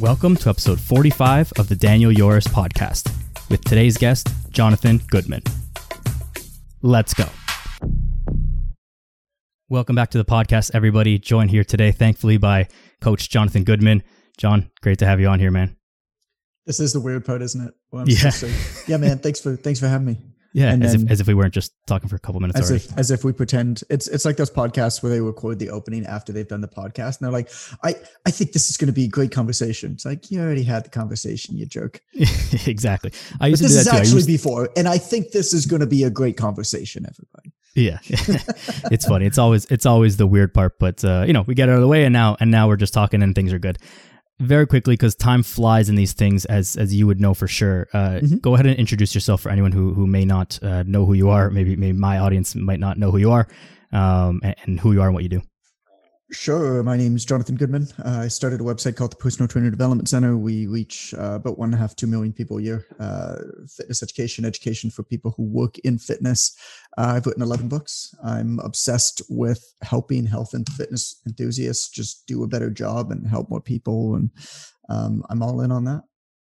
Welcome to episode 45 of the Daniel Yoris podcast with today's guest, Jonathan Goodman. Let's go. Welcome back to the podcast, everybody. Joined here today, thankfully, by Coach Jonathan Goodman. John, great to have you on here, man. This is the weird part, isn't it? Well, yeah. yeah, man. Thanks for thanks for having me. Yeah, and as, if, as if we weren't just talking for a couple minutes as already. If, as if we pretend it's it's like those podcasts where they record the opening after they've done the podcast, and they're like, "I I think this is going to be a great conversation." It's like you already had the conversation, you jerk. exactly. I used but to do that is actually before, and I think this is going to be a great conversation, everybody. Yeah, it's funny. It's always it's always the weird part, but uh, you know we get out of the way, and now and now we're just talking, and things are good very quickly because time flies in these things as as you would know for sure. Uh, mm-hmm. go ahead and introduce yourself for anyone who who may not uh, know who you are. Maybe maybe my audience might not know who you are um, and, and, who you are and what you do Sure. My name is Jonathan Goodman. Uh, I started a website called the Personal Trainer Development Center. We reach uh, about one and a half, two million people a year. Uh, fitness education, education for people who work in fitness. Uh, I've written 11 books. I'm obsessed with helping health and fitness enthusiasts just do a better job and help more people. And um, I'm all in on that.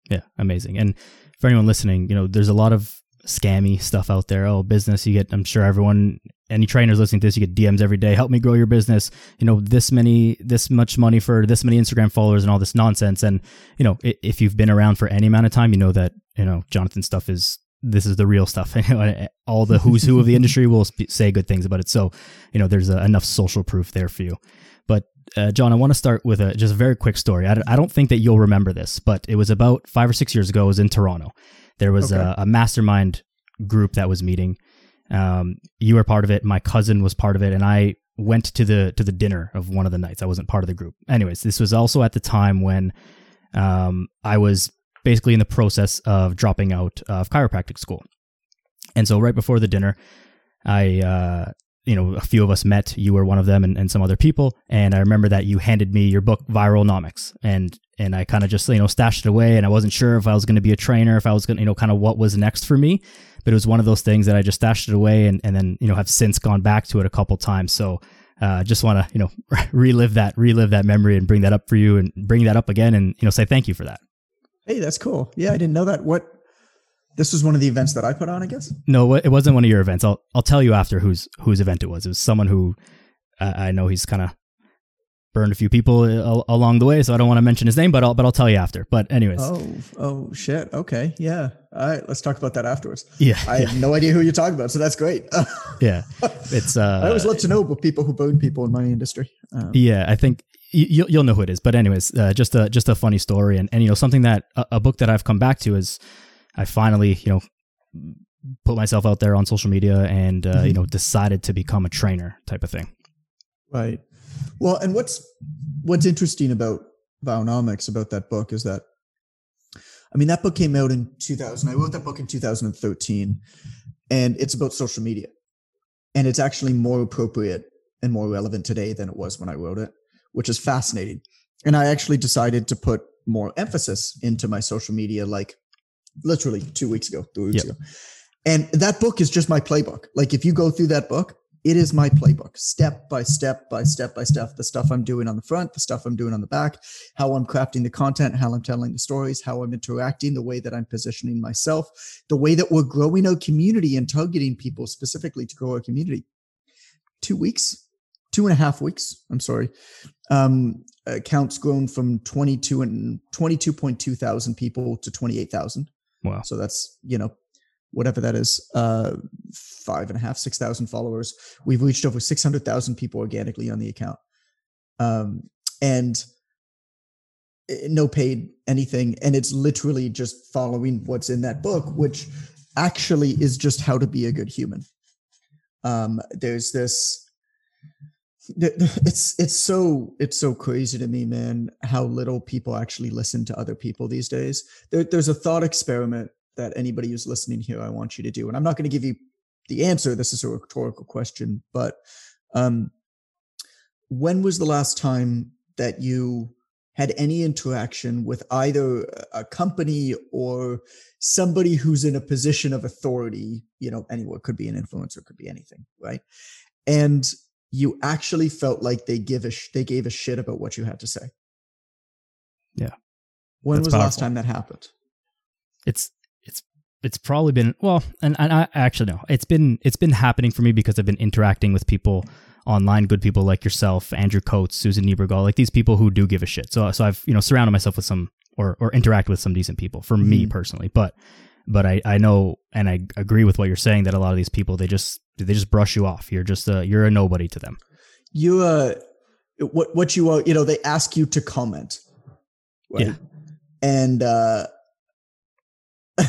Yeah, amazing. And for anyone listening, you know, there's a lot of scammy stuff out there. Oh, business, you get, I'm sure everyone, any trainers listening to this, you get DMs every day. Help me grow your business. You know, this many, this much money for this many Instagram followers and all this nonsense. And, you know, if you've been around for any amount of time, you know that, you know, Jonathan stuff is, this is the real stuff. Eh, all the who's who of the industry will say good things about it. So, you know, there's a, enough social proof there for you. But uh, John, I want to start with a just a very quick story. I, I don't think that you'll remember this, but it was about five or six years ago. I was in Toronto, there was okay. a, a, mastermind group that was meeting. Um, you were part of it. My cousin was part of it, and I went to the to the dinner of one of the nights. I wasn't part of the group. Anyways, this was also at the time when um, I was basically in the process of dropping out of chiropractic school, and so right before the dinner, I uh, you know, a few of us met. You were one of them, and, and some other people. And I remember that you handed me your book, Viralnomics, and and I kind of just you know stashed it away. And I wasn't sure if I was going to be a trainer, if I was going to you know kind of what was next for me. But it was one of those things that I just stashed it away, and and then you know have since gone back to it a couple times. So uh, just want to you know relive that relive that memory and bring that up for you and bring that up again and you know say thank you for that. Hey, that's cool. Yeah, I didn't know that. What this was one of the events that I put on, I guess. No, it wasn't one of your events. I'll I'll tell you after whose whose event it was. It was someone who uh, I know he's kind of burned a few people uh, along the way, so I don't want to mention his name, but I'll but I'll tell you after. But anyways. Oh, oh shit. Okay. Yeah. All right, let's talk about that afterwards. Yeah. I yeah. have no idea who you're talking about, so that's great. yeah. It's uh I always love to know about people who burn people in my industry. Um, yeah, I think you, you'll know who it is. But anyways, uh, just a just a funny story, and and you know something that a, a book that I've come back to is I finally, you know, put myself out there on social media and uh, mm-hmm. you know decided to become a trainer type of thing. Right. Well, and what's what's interesting about Viralnomics about that book is that I mean that book came out in 2000. I wrote that book in 2013 and it's about social media. And it's actually more appropriate and more relevant today than it was when I wrote it, which is fascinating. And I actually decided to put more emphasis into my social media like literally two weeks ago, three weeks yep. ago. And that book is just my playbook. Like if you go through that book, it is my playbook, step by step by step by step. The stuff I'm doing on the front, the stuff I'm doing on the back, how I'm crafting the content, how I'm telling the stories, how I'm interacting, the way that I'm positioning myself, the way that we're growing our community and targeting people specifically to grow our community. Two weeks, two and a half weeks. I'm sorry. Um, accounts grown from 22 and 22.2 thousand people to 28,000. Wow. So that's, you know, whatever that is, uh, five and a half, six thousand followers. We've reached over 600,000 people organically on the account. Um, and eh, no paid anything. And it's literally just following what's in that book, which actually is just how to be a good human. Um, there's this, it's it's so it's so crazy to me man how little people actually listen to other people these days there, there's a thought experiment that anybody who's listening here i want you to do and i'm not going to give you the answer this is a rhetorical question but um, when was the last time that you had any interaction with either a company or somebody who's in a position of authority you know anyone could be an influencer could be anything right and you actually felt like they give a sh- they gave a shit about what you had to say. Yeah. When That's was the last time that happened? it's it's probably been well and, and i actually no it's been it's been happening for me because i've been interacting with people online good people like yourself andrew coates susan niebergall like these people who do give a shit so so i've you know surrounded myself with some or or interact with some decent people for me Mhm. personally but but i i know and i agree with what you're saying that a lot of these people they just they just brush you off you're just a you're a nobody to them You uh, what what you uh, you know they ask you to comment, right? Yeah. And uh,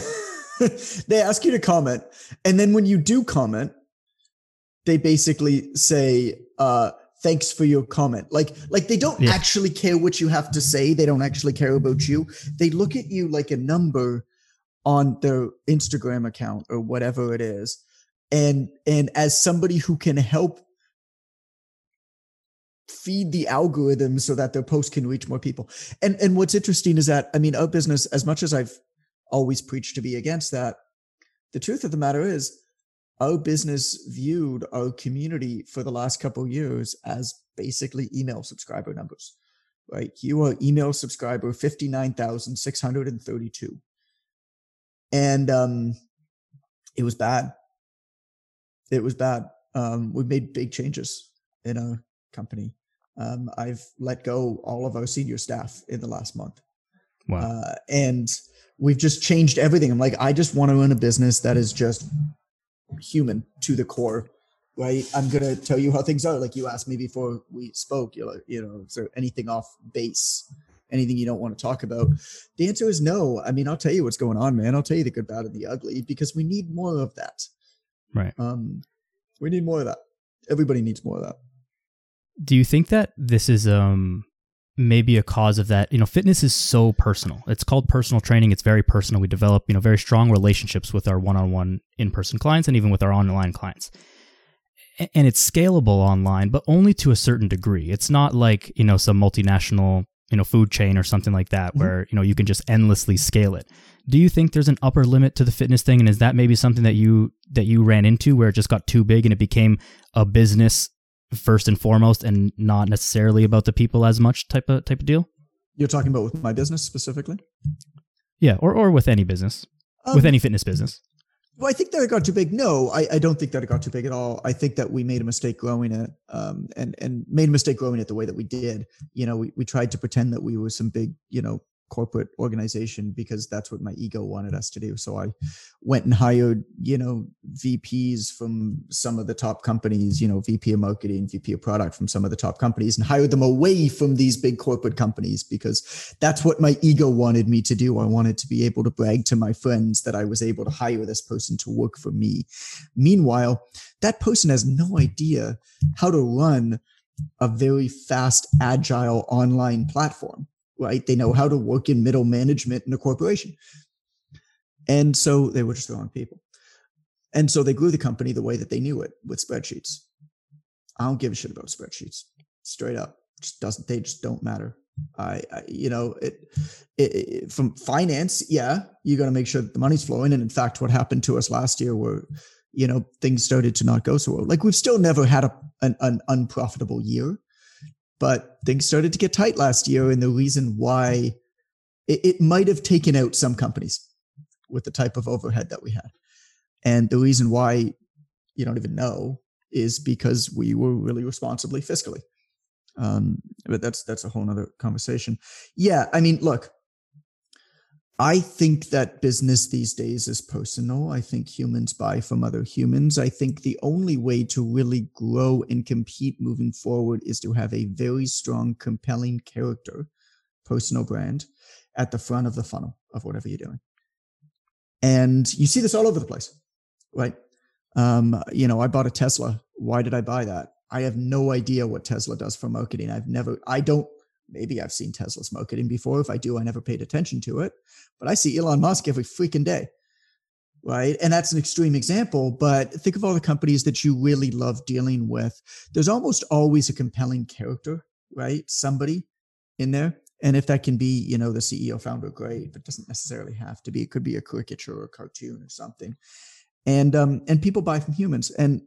they ask you to comment, and then when you do comment, they basically say, uh, "Thanks for your comment." Like like they don't Yeah. actually care what you have to say. They don't actually care about you. They look at you like a number on their Instagram account or whatever it is. And and as somebody who can help feed the algorithm so that their post can reach more people. And and what's interesting is that I mean our business, as much as I've always preach to be against that, the truth of the matter is our business viewed our community for the last couple of years as basically email subscriber numbers. Right? You are email subscriber 59,632. And um it was bad. It was bad. Um we made big changes in our company. Um, I've let go all of our senior staff in the last month. wow Uh, and we've just changed everything. I'm like, I just want to own a business that is just human to the core, right? I'm going to tell you how things are. Like you asked me before we spoke, you're like, you know, is there anything off base? Anything you don't want to talk about? The answer is no. I mean, I'll tell you what's going on, man. I'll tell you the good, bad, and the ugly because we need more of that. right Um, we need more of that. Everybody needs more of that. do you think that this is um maybe a cause of that. You know fitness is so personal. It's called personal training. It's very personal. We develop you know very strong relationships with our one-on-one in-person clients and even with our online clients. And it's scalable online but only to a certain degree. It's not like you know some multinational you know food chain or something like that Mhm. where you know you can just endlessly scale it. Do you think there's an upper limit to the fitness thing? And is that maybe something that you that you ran into where it just got too big and it became a business first and foremost and not necessarily about the people as much type of type of deal You're talking about with my business specifically? yeah or or with any business Um, with any fitness business Well, I think that it got too big. No, I, I don't think that it got too big at all. I think that we made a mistake growing it, um, and and made a mistake growing it the way that we did. You know, we, we tried to pretend that we were some big, you know, corporate organization because that's what my ego wanted mm. us to do. So I went and hired, you know, VPs from some of the top companies, you know, VP of marketing, VP of product from some of the top companies and hired them away from these big corporate companies because that's what my ego wanted me to do. I wanted to be able to brag to my friends that I was able to hire this person to work for me. Meanwhile, that person has no idea how to run a very fast, agile online platform, right? They know how to work in middle management in a corporation. And so they were just the wrong people. And so they grew the company the way that they knew it with spreadsheets. I don't give a shit about spreadsheets. Straight up. Just doesn't they just don't matter. I, I you know, it, it, it from finance, yeah, you got to make sure that the money's flowing. And in fact, what happened to us last year were, you know, things started to not go so well. Like we've still never had a, an, an unprofitable year, but things started to get tight last year. And the reason why it, it might have taken out some companies with the type of overhead that we had. And the reason why you don't even know is because we were really responsibly fiscally. Um, but that's that's a whole nother conversation. Yeah, I mean, look, I think that business these days is personal. I think humans buy from other humans. I think the only way to really grow and compete moving forward is to have a very strong, compelling character, personal brand at the front of the funnel of whatever you're doing. And you see this all over the place, right? Um, you know, I bought a Tesla. Why did I buy that? I have no idea what Tesla does for marketing. I've never, I don't, maybe I've seen Tesla's marketing before. If I do, I never paid attention to it. But I see Elon Musk every freaking day, right? And that's an extreme example. But think of all the companies that you really love dealing with. There's almost always a compelling character, right? Somebody in there. And if that can be, you know, the CEO founder, great, but doesn't necessarily have to be. It could be a caricature or a cartoon or something. And um, and people buy from humans. And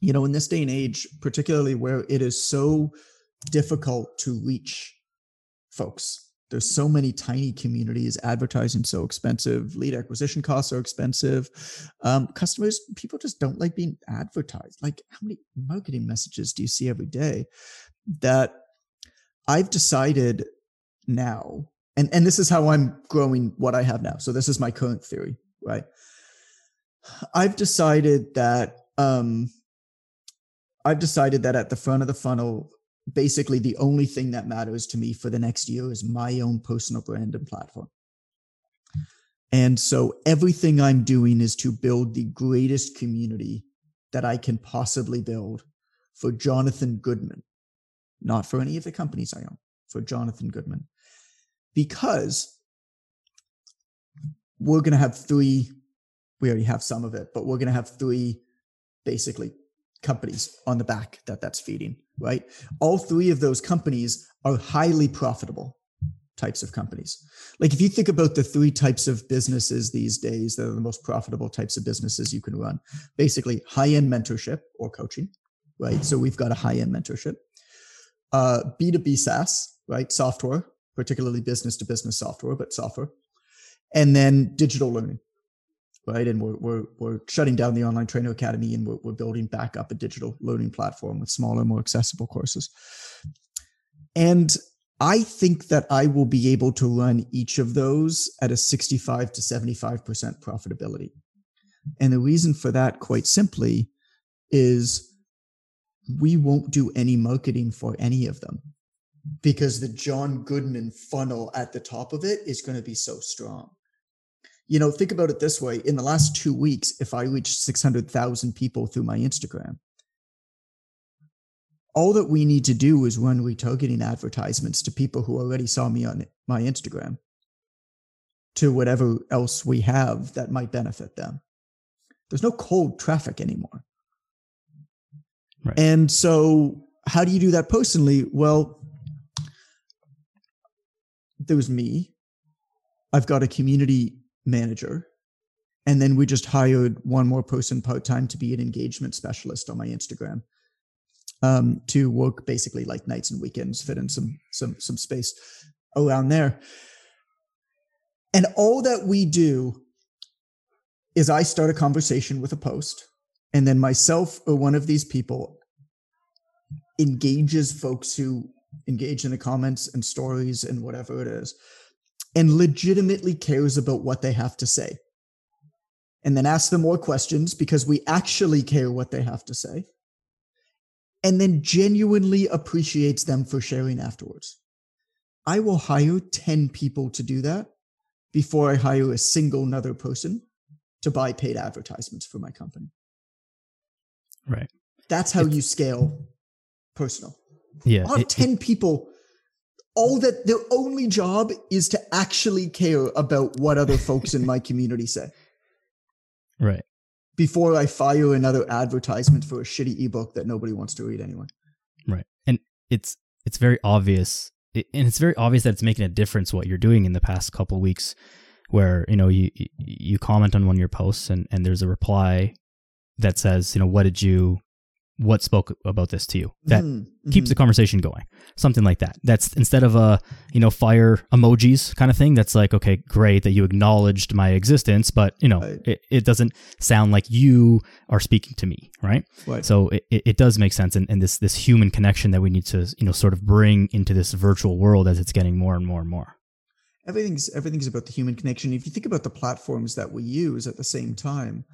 you know, in this day and age, particularly where it is so difficult to reach folks, There's so many tiny communities. Advertising so expensive. Lead acquisition costs are expensive. Um, customers, people just don't like being advertised. Like, how many marketing messages do you see every day? That I've decided now, and and this is how I'm growing what I have now. So this is my current theory, right? I've decided that um, I've decided that at the front of the funnel, basically the only thing that matters to me for the next year is my own personal brand and platform. And so everything I'm doing is to build the greatest community that I can possibly build for Jonathan Goodman, not for any of the companies I own, for Jonathan Goodman. Because we're going to have three, we already have some of it, but we're going to have three basically companies on the back that that's feeding, right? All three of those companies are highly profitable types of companies. Like if you think about the three types of businesses these days that are the most profitable types of businesses you can run, basically high-end mentorship or coaching, right? So we've got a high-end mentorship. Uh, B2B SaaS, right? Software, particularly business to business software, but software. And then digital learning, right? And we're, we're, we're shutting down the online trainer academy and we're, we're building back up a digital learning platform with smaller, more accessible courses. And I think that I will be able to run each of those at a 65 to 75% profitability. And the reason for that, quite simply, is we won't do any marketing for any of them because the John Goodman funnel at the top of it is going to be so strong you know, think about it this way in the last two weeks, if I reached 600,000 people through my Instagram, all that we need to do is run retargeting advertisements to people who already saw me on my Instagram to whatever else we have that might benefit them. There's no cold traffic anymore. Right. And so, how do you do that personally? Well, there's me. I've got a community manager. And then we just hired one more person part time to be an engagement specialist on my Instagram um, to work basically like nights and weekends, fit in some some some space around there. And all that we do is I start a conversation with a post, and then myself or one of these people engages folks who engage in the comments and stories and whatever it is and legitimately cares about what they have to say. And then ask them more questions because we actually care what they have to say. And then genuinely appreciates them for sharing afterwards. I will hire 10 people to do that before I hire a single another person to buy paid advertisements for my company. Right. That's how you scale personal. Yeah. I'll have it, 10 it, people all that their only job is to actually care about what other folks in my community say. Right. Before I fire another advertisement for a shitty ebook that nobody wants to read anyway. Right. And it's it's very obvious and it's very obvious that it's making a difference what you're doing in the past couple weeks where, you know, you you comment on one of your posts and and there's a reply that says, you know, what did you what spoke about this to you that mm-hmm. keeps the conversation going something like that that's instead of a you know fire emojis kind of thing that's like okay great that you acknowledged my existence but you know right. it, it doesn't sound like you are speaking to me right, right. so it, it does make sense and, and this this human connection that we need to you know sort of bring into this virtual world as it's getting more and more and more everything's everything's about the human connection if you think about the platforms that we use at the same time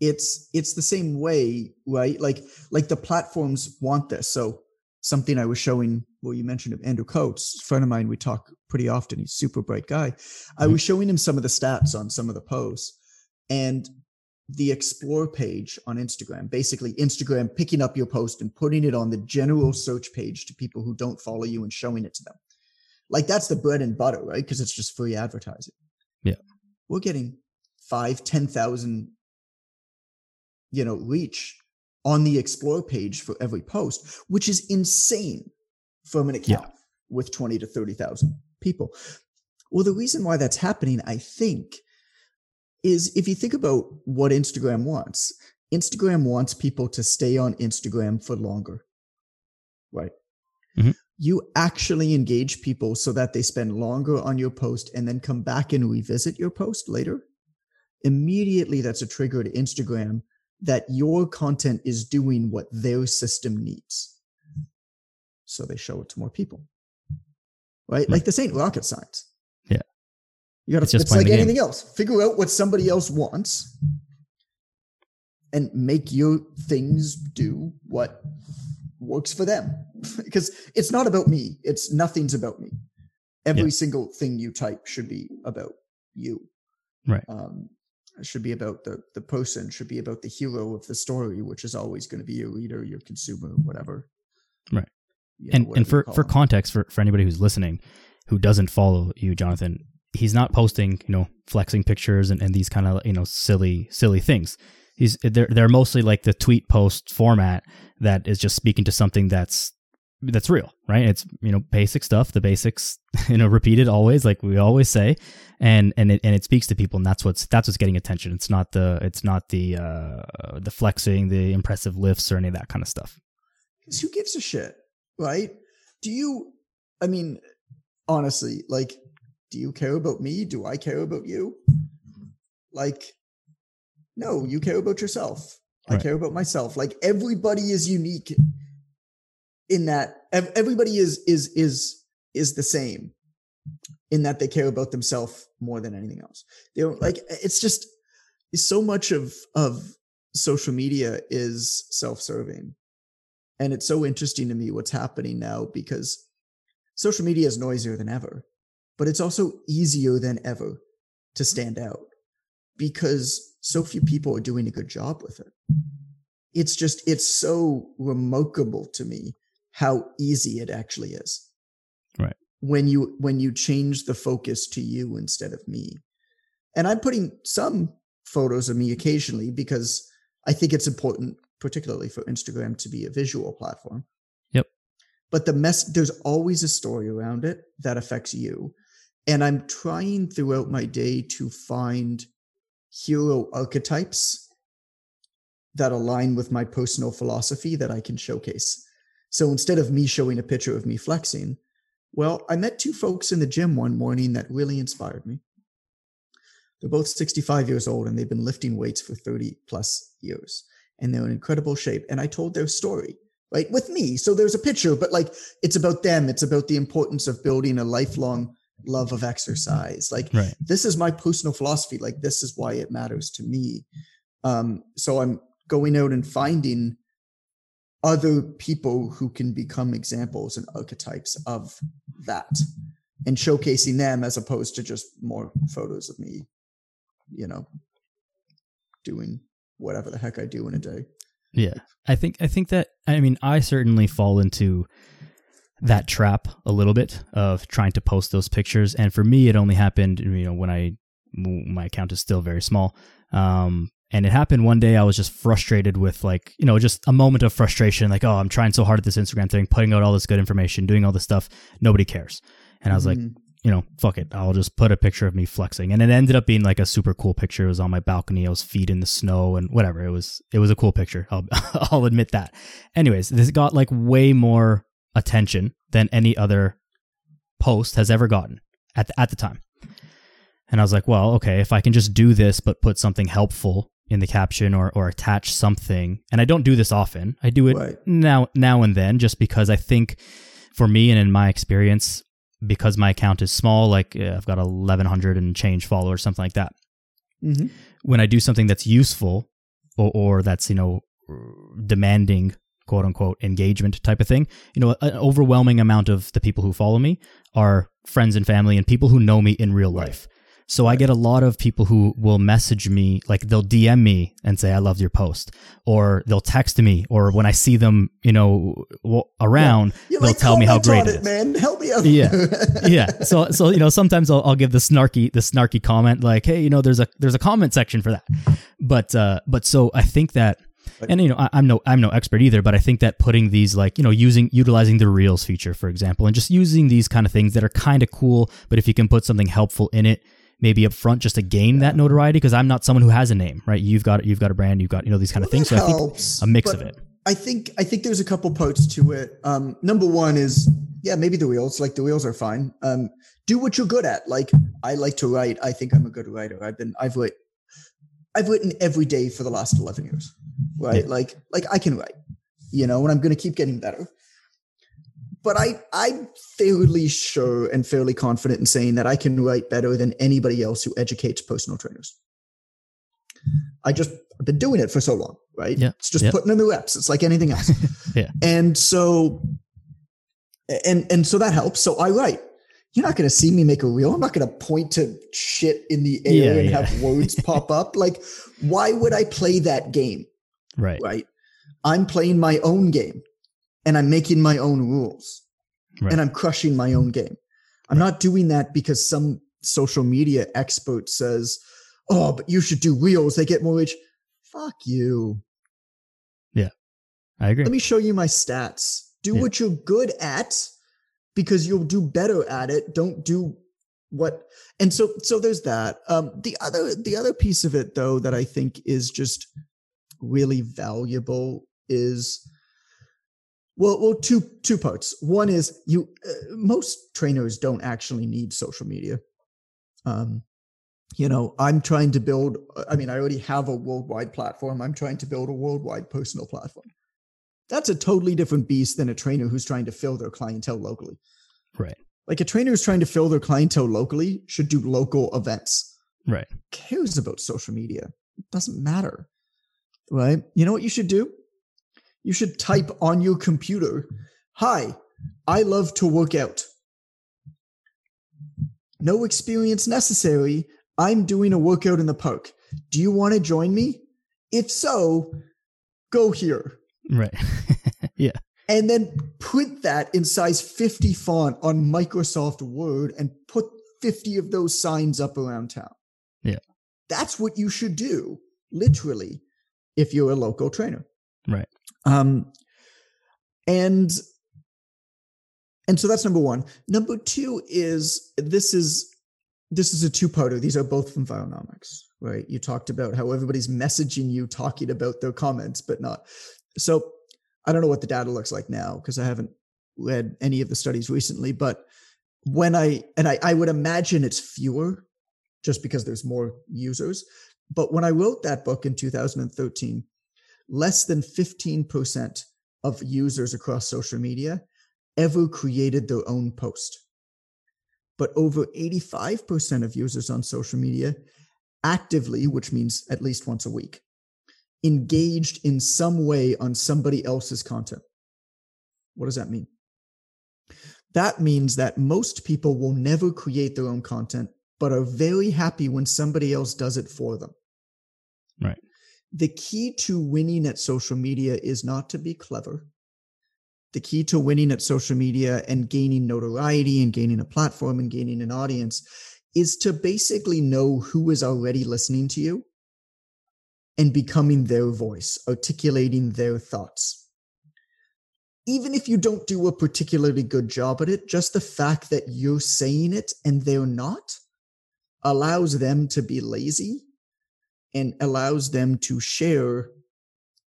it's it's the same way right? Like like the platforms want this. So something i was showing well you mentioned him andrew coates friend of mine we talk pretty often. He's super bright guy. Mm-hmm. i was showing him some of the stats on some of the posts and the explore page on instagram basically instagram picking up your post and putting it on the general search page to people who don't follow you and showing it to them. Like that's the bread and butter right? Because it's just free advertising. Yeah. We're getting five ten thousand you know, reach on the explore page for every post, which is insane from an account yeah. with 20 to 30,000 people. Well, the reason why that's happening, I think, is if you think about what Instagram wants, Instagram wants people to stay on Instagram for longer. Right. Mm-hmm. you actually engage people so that they spend longer on your post and then come back and revisit your post later, immediately that's a trigger to Instagram that your content is doing what their system needs. So they show it to more people. Right? Like this ain't rocket science. Yeah. You gotta It's just it's like anything else. Figure out what somebody else wants and make your things do what works for them. because it's not about me. It's nothing's about me. Every Yeah. single thing you type should be about you. Right. Um, should be about the the person, should be about the hero of the story, which is always going to be your reader, your consumer, whatever. Right. You know, and and for for them. context for for anybody who's listening who doesn't follow you jonathan he's not posting you know flexing pictures and, and these kind of you know silly silly things he's they're they're mostly like the tweet post format that is just speaking to something that's that's real right it's you know basic stuff the basics you know repeated always like we always say and and it and it speaks to people and that's what's that's what's getting attention it's not the it's not the uh the flexing the impressive lifts or any of that kind of stuff 'Cause who gives a shit, right? Do you? I mean, honestly, like, do you care about me? Do I care about you? Like, no, you care about yourself. I care about myself. Like everybody is unique in that everybody is is is is the same in that they care about themselves more than anything else. They don't like it's just so much of of social media is self-serving. And it's so interesting to me what's happening now because social media is noisier than ever, but it's also easier than ever to stand out because so few people are doing a good job with it. It's just, it's so remarkable to me how easy it actually is. Right. When you, when you change the focus to you instead of me. And I'm putting some photos of me occasionally because I think it's important, particularly for Instagram, to be a visual platform. Yep. But the mess, there's always a story around it that affects you. And I'm trying throughout my day to find hero archetypes that align with my personal philosophy that I can showcase. So instead of me showing a picture of me flexing, well, I met two folks in the gym one morning that really inspired me. They're both 65 years old and they've been lifting weights for 30 plus years and they're in incredible shape. And I told their story, right, with me. So there's a picture, but like it's about them. It's about the importance of building a lifelong love of exercise. Like right this is my personal philosophy. Like this is why it matters to me. Um, so I'm going out and finding other people who can become examples and archetypes of that and showcasing them as opposed to just more photos of me, you know, doing whatever the heck I do in a day. Yeah. I think I think that I mean I certainly fall into that trap a little bit of trying to post those pictures and for me it only happened you know when I my account is still very small um and it happened one day I was just frustrated with like you know just a moment of frustration like oh I'm trying so hard at this Instagram thing putting out all this good information doing all this stuff nobody cares and I was like Mhm. you know, fuck it. I'll just put a picture of me flexing. And it ended up being like a super cool picture. It was on my balcony. I was feet in the snow and whatever. It was it was a cool picture. I'll I'll admit that. Anyways, this got like way more attention than any other post has ever gotten at the, at the time. And I was like, well, okay, if I can just do this but put something helpful in the caption or or attach something. And I don't do this often. I do it Right. now now and then just because I think for me and in my experience because my account is small like uh, I've got 1100 and change followers something like that Mhm. when I do something that's useful or, or that's you know demanding quote unquote engagement type of thing you know an overwhelming amount of the people who follow me are friends and family and people who know me in real Right. life so I get a lot of people who will message me, like they'll DM me and say, I loved your post. Or they'll text me, or when I see them, you know, around, You're they'll like, tell me how great on it is. man. Help me out. Yeah. yeah. So so you know sometimes I'll, I'll give the snarky the snarky comment like hey you know there's a there's a comment section for that, but uh but so I think that and you know I, I'm no I'm no expert either but I think that putting these like you know using utilizing the reels feature for example and just using these kind of things that are kind of cool but if you can put something helpful in it maybe up front just to gain that notoriety because I'm not someone who has a name right you've got you've got a brand you've got you know these kind of things so that I think a mix of it I think I think there's a couple parts to it. Um, number one is yeah, maybe the reels, like the reels are fine. Um, do what you're good at. Like I like to write. I think I'm a good writer. I've been, I've written, I've written every day for the last 11 years, right? Yeah. Like, like I can write, you know, and I'm going to keep getting better. But I, I'm fairly sure and fairly confident in saying that I can write better than anybody else who educates personal trainers. I just I've been doing it for so long, right? Yeah. It's just yeah. putting in the reps. It's like anything else. yeah. And so and and so that helps. So I write. You're not going to see me make a reel. I'm not going to point to shit in the air yeah, and yeah. have words pop up. Like, why would I play that game? Right. Right. I'm playing my own game and I'm making my own rules right. and I'm crushing my own game. I'm right. not doing that because some social media expert says, oh, but you should do reels. They get more reach. Fuck you. Yeah, I agree. Let me show you my stats. Do yeah. what you're good at because you'll do better at it. Don't do what and so so there's that um the other the other piece of it though that i think is just really valuable is well well two two parts one is you uh, most trainers don't actually need social media um you know, I'm trying to build, I mean, I already have a worldwide platform. I'm trying to build a worldwide personal platform. That's a totally different beast than a trainer who's trying to fill their clientele locally. Right. Like a trainer who's trying to fill their clientele locally should do local events. Right. Who cares about social media? It doesn't matter. Right. You know what you should do? You should type on your computer, Hi, I love to work out. No experience necessary I'm doing a workout in the park. Do you want to join me? If so, go here. Right. yeah. And then put that in size 50 font on Microsoft Word and put 50 of those signs up around town. Yeah. That's what you should do, literally, if you're a local trainer. Right. Um, and and so that's number one. Number two is this is this is a two-parter. These are both from Viralnomics, right? You talked about how everybody's messaging you, talking about their comments, but not. So I don't know what the data looks like now because I haven't read any of the studies recently. But when I and I, I would imagine it's fewer, just because there's more users. But when I wrote that book in 2013, less than 15% of users across social media ever created their own post but over 85% of users on social media actively, which means at least once a week, engaged in some way on somebody else's content. What does that mean? That means that most people will never create their own content, but are very happy when somebody else does it for them. Right. The key to winning at social media is not to be clever the key to winning at social media and gaining notoriety and gaining a platform and gaining an audience is to basically know who is already listening to you and becoming their voice, articulating their thoughts. Even if you don't do a particularly good job at it, just the fact that you're saying it and they're not allows them to be lazy and allows them to share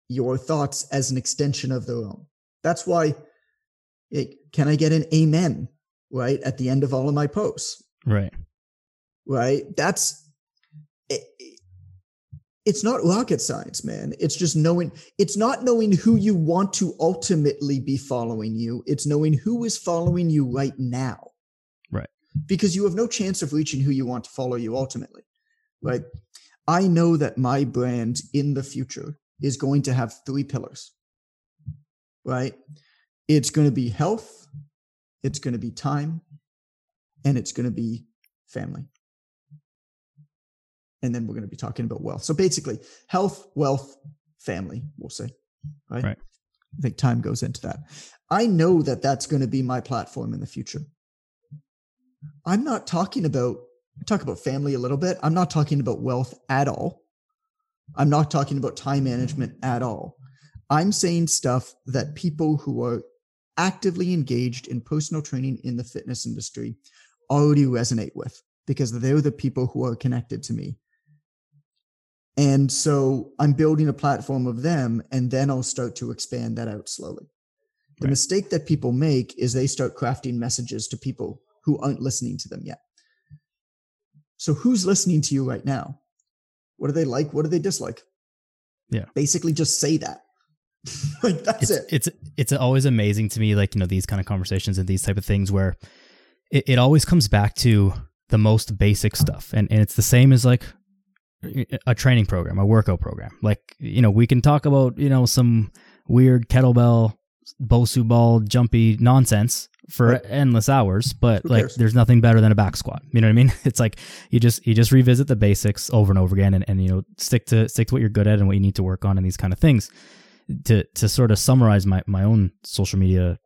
your thoughts as an extension of their own. That's why it, can I get an amen right at the end of all of my posts? Right. Right. That's it, it's not rocket science, man. It's just knowing, it's not knowing who you want to ultimately be following you. It's knowing who is following you right now. Right. Because you have no chance of reaching who you want to follow you ultimately. Right. I know that my brand in the future is going to have three pillars right? It's going to be health, it's going to be time, and it's going to be family. And then we're going to be talking about wealth. So basically, health, wealth, family, we'll say, right? Right. I think time goes into that. I know that that's going to be my platform in the future. I'm not talking about talk about family a little bit. I'm not talking about wealth at all. I'm not talking about time management at all. I'm saying stuff that people who are actively engaged in personal training in the fitness industry already resonate with because they're the people who are connected to me. And so I'm building a platform of them, and then I'll start to expand that out slowly. The Right. mistake that people make is they start crafting messages to people who aren't listening to them yet. So who's listening to you right now? What do they like? What do they dislike? Yeah. Basically just say that. like that's it's, it. It's it's always amazing to me, like you know these kind of conversations and these type of things where it, it always comes back to the most basic stuff, and and it's the same as like a training program, a workout program. Like you know we can talk about you know some weird kettlebell, Bosu ball, jumpy nonsense for Right. endless hours, but Who like cares? there's nothing better than a back squat. You know what I mean? It's like you just you just revisit the basics over and over again, and, and you know stick to stick to what you're good at and what you need to work on and these kind of things to to sort of summarize my my own social media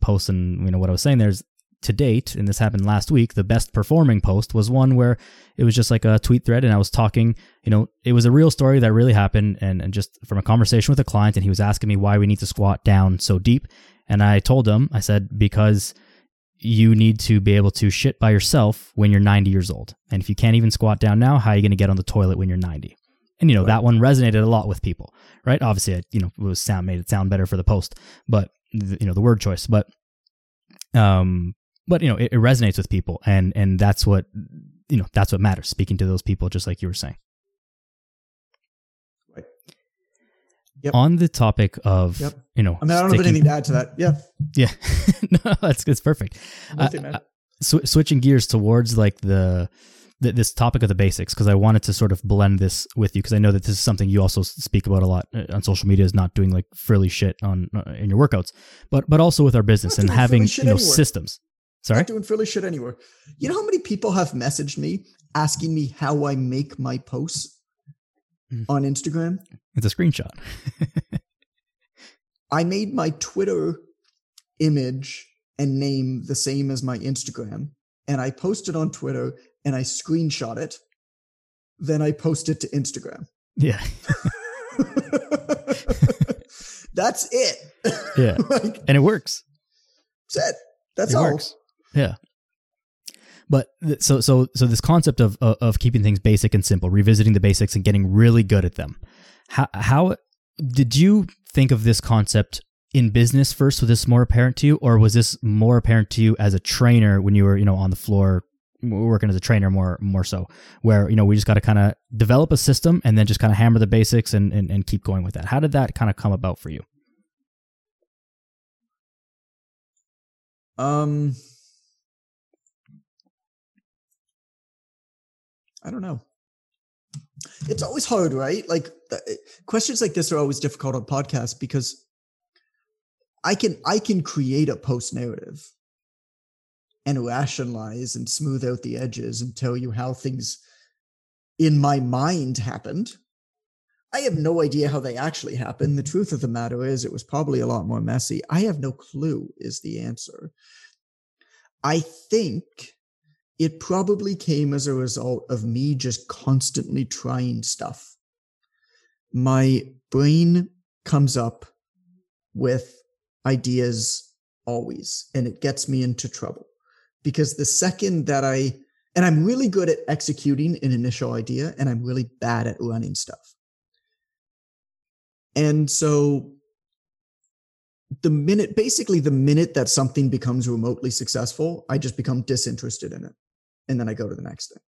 posts and you know what I was saying there's to date and this happened last week the best performing post was one where it was just like a tweet thread and I was talking you know it was a real story that really happened and, and just from a conversation with a client and he was asking me why we need to squat down so deep and I told him I said because you need to be able to shit by yourself when you're 90 years old and if you can't even squat down now how are you going to get on the toilet when you're 90 and you know Right. that one resonated a lot with people right? Obviously, I, you know, it was sound made it sound better for the post, but the, you know, the word choice, but, um, but you know, it, it resonates with people, and and that's what you know, that's what matters. Speaking to those people, just like you were saying. Yep. On the topic of Yep. you know, I mean, I don't have sticking- anything to add to that. Yeah. Yeah, no, that's it's perfect. I'm with you, man. Uh, sw- switching gears towards like the, the this topic of the basics because I wanted to sort of blend this with you because I know that this is something you also speak about a lot uh, on social media is not doing like frilly shit on uh, in your workouts, but but also with our business and having you know anywhere. systems. Sorry, Not doing frilly shit anywhere. You know how many people have messaged me asking me how I make my posts. Mm-hmm. on Instagram? it's a screenshot. I made my Twitter image and name the same as my Instagram, and I posted it on Twitter and I screenshot it. Then I post it to Instagram. Yeah, That's it. Yeah. like, and it works. that's it. That's it all. works. Yeah. But th- so so so this concept of of keeping things basic and simple, revisiting the basics and getting really good at them. How how did you think of this concept in business first? Was this more apparent to you, or was this more apparent to you as a trainer when you were you know on the floor working as a trainer more more so where you know we just got to kind of develop a system and then just kind of hammer the basics and, and and keep going with that how did that kind of come about for you Um, I don't know. It's always hard, right? Like uh, questions like this are always difficult on podcasts because I can I can create a post narrative and rationalize and smooth out the edges and tell you how things in my mind happened. I have no idea how they actually happened. The truth of the matter is, it was probably a lot more messy. I have no clue, is the answer. I think it probably came as a result of me just constantly trying stuff. My brain comes up with ideas always, and it gets me into trouble because the second that I, and I'm really good at executing an initial idea, and I'm really bad at running stuff. And so the minute, basically, the minute that something becomes remotely successful, I just become disinterested in it. And then I go to the next thing.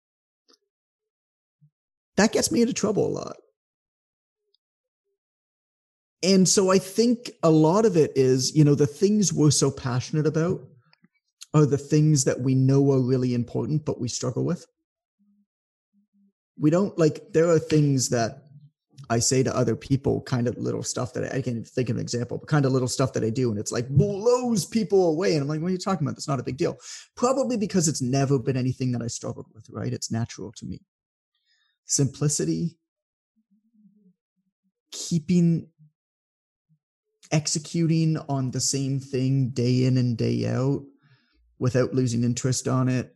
That gets me into trouble a lot. And so I think a lot of it is, you know, the things we're so passionate about are the things that we know are really important, but we struggle with. We don't like, there are things that I say to other people, kind of little stuff that I, I can't think of an example, but kind of little stuff that I do. And it's like blows people away. And I'm like, what are you talking about? That's not a big deal. Probably because it's never been anything that I struggled with, right? It's natural to me. Simplicity, keeping, executing on the same thing day in and day out without losing interest on it,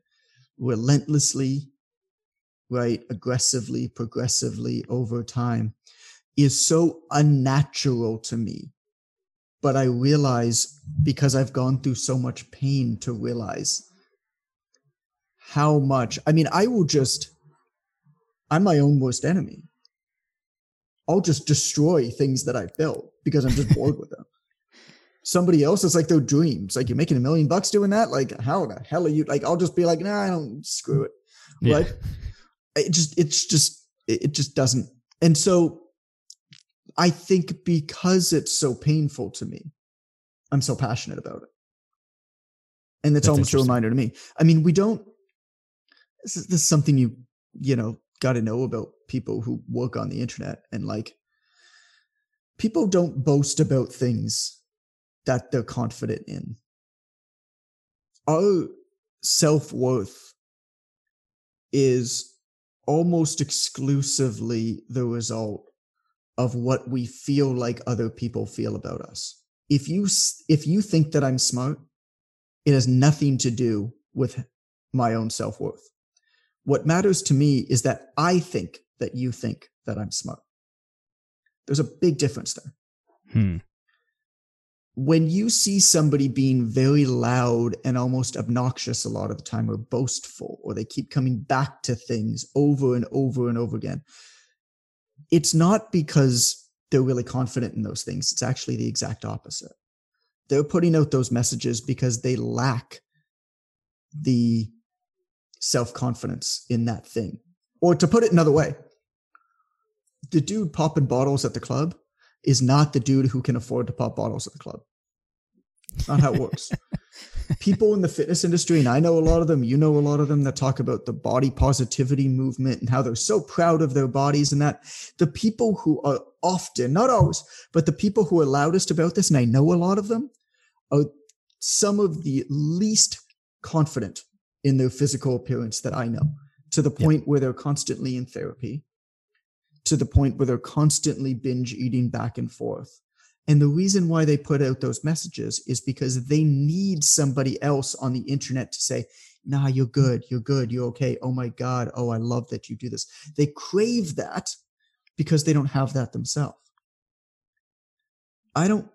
relentlessly, right? Aggressively, progressively over time is so unnatural to me. But I realize because I've gone through so much pain to realize how much, I mean, I will just, I'm my own worst enemy. I'll just destroy things that I've built because I'm just bored with them. somebody else it's like their dreams like you're making a million bucks doing that like how the hell are you like i'll just be like nah i don't screw it Yeah. like it just it's just it just doesn't and so i think because it's so painful to me i'm so passionate about it. And it's almost a reminder to me. I mean we don't this is, this is something you you know got to know about people who work on the internet and like people don't boast about things that they're confident in. Our self-worth is almost exclusively the result of what we feel like other people feel about us. If you if you think that i'm smart it has nothing to do with my own self-worth. What matters to me is that i think that you think that i'm smart. There's a big difference there. Hmm. When you see somebody being very loud and almost obnoxious a lot of the time or boastful or they keep coming back to things over and over and over again it's not because they're really confident in those things. It's actually the exact opposite. They're putting out those messages because they lack the self-confidence in that thing. Or to put it another way the dude popping bottles at the club is not the dude who can afford to pop bottles at the club. It's not how it works. People in the fitness industry, and I know a lot of them, you know a lot of them that talk about the body positivity movement and how they're so proud of their bodies and that the people who are often, not always, but the people who are loudest about this, and I know a lot of them, are some of the least confident in their physical appearance that I know, to the point where they're constantly in therapy to the point where they're constantly binge eating back and forth. And the reason why they put out those messages is because they need somebody else on the internet to say, nah, you're good, you're good, you're okay. Oh my God, oh, I love that you do this. They crave that because they don't have that themselves. I don't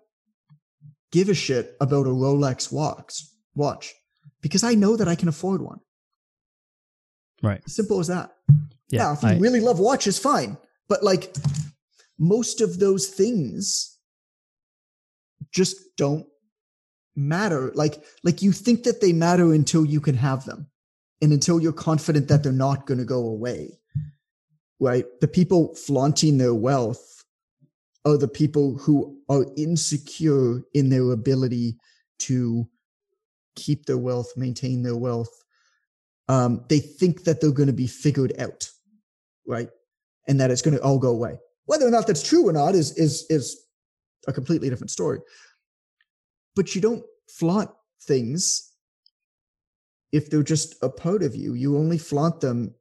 give a shit about a Rolex watch, watch because I know that I can afford one. Right. Simple as that. Yeah. now, if you I- really love watches, fine. But like most of those things just don't matter. Like, like you think that they matter until you can have them and until you're confident that they're not going to go away. Right. The people flaunting their wealth are the people who are insecure in their ability to keep their wealth, maintain their wealth. Um, they think that they're going to be figured out right? And that it's going to all go away. Whether or not that's true or not is is is a completely different story. But you don't flaunt things if they're just a part of you. You only flaunt them